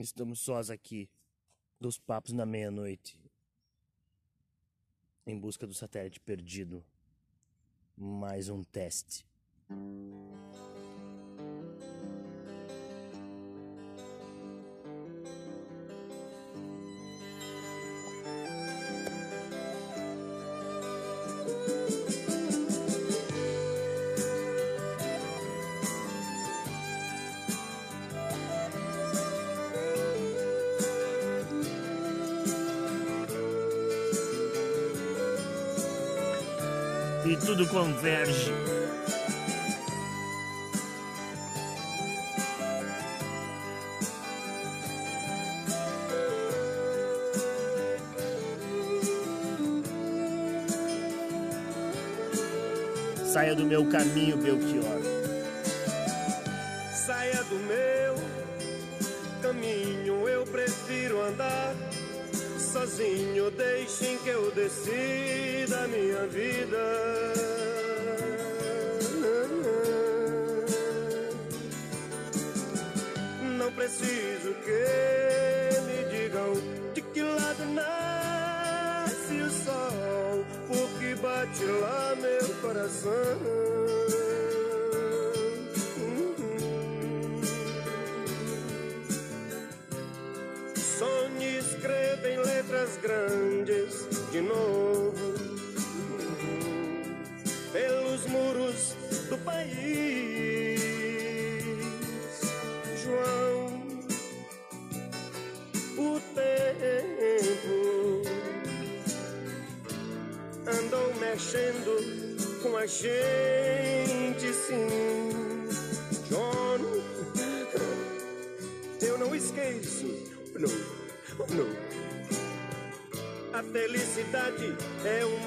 Estamos sós aqui, dos papos na meia-noite, em busca do satélite perdido. Mais um teste. E tudo converge. Saia do meu caminho, Belchior. Saia do meu caminho, eu prefiro andar sozinho, deixem que eu decida minha vida. Não preciso que me digam de que lado nasce o sol, porque bate lá meu coração. De novo pelos muros do país. João, o tempo andou mexendo com a gente, sim. John, eu não esqueço, não não. Felicidade é uma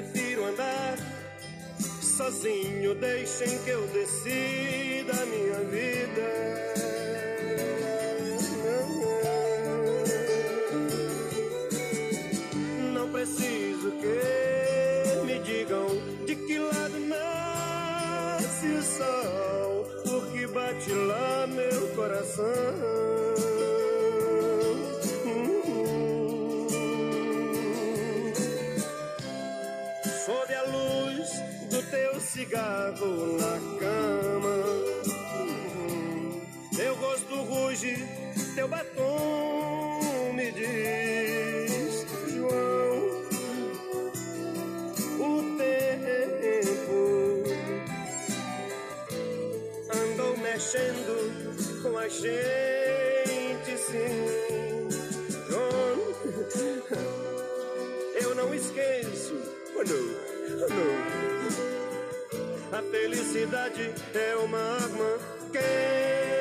prefiro andar sozinho. Deixem que eu decida a minha vida. Não preciso que me digam de que lado nasce o sol, porque bate lá meu coração. Cigarro na cama. Teu rosto ruge, teu batom me diz, João, o tempo andou mexendo com a gente, é uma arma quente.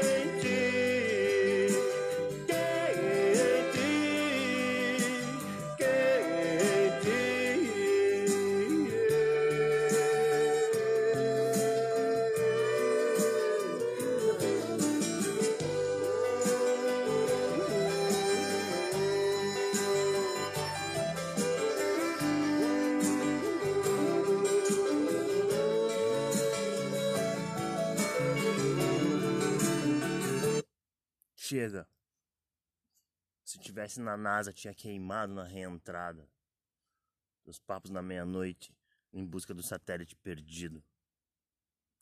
Chega. Se tivesse na NASA, tinha queimado na reentrada. Dos papos na meia-noite, em busca do satélite perdido.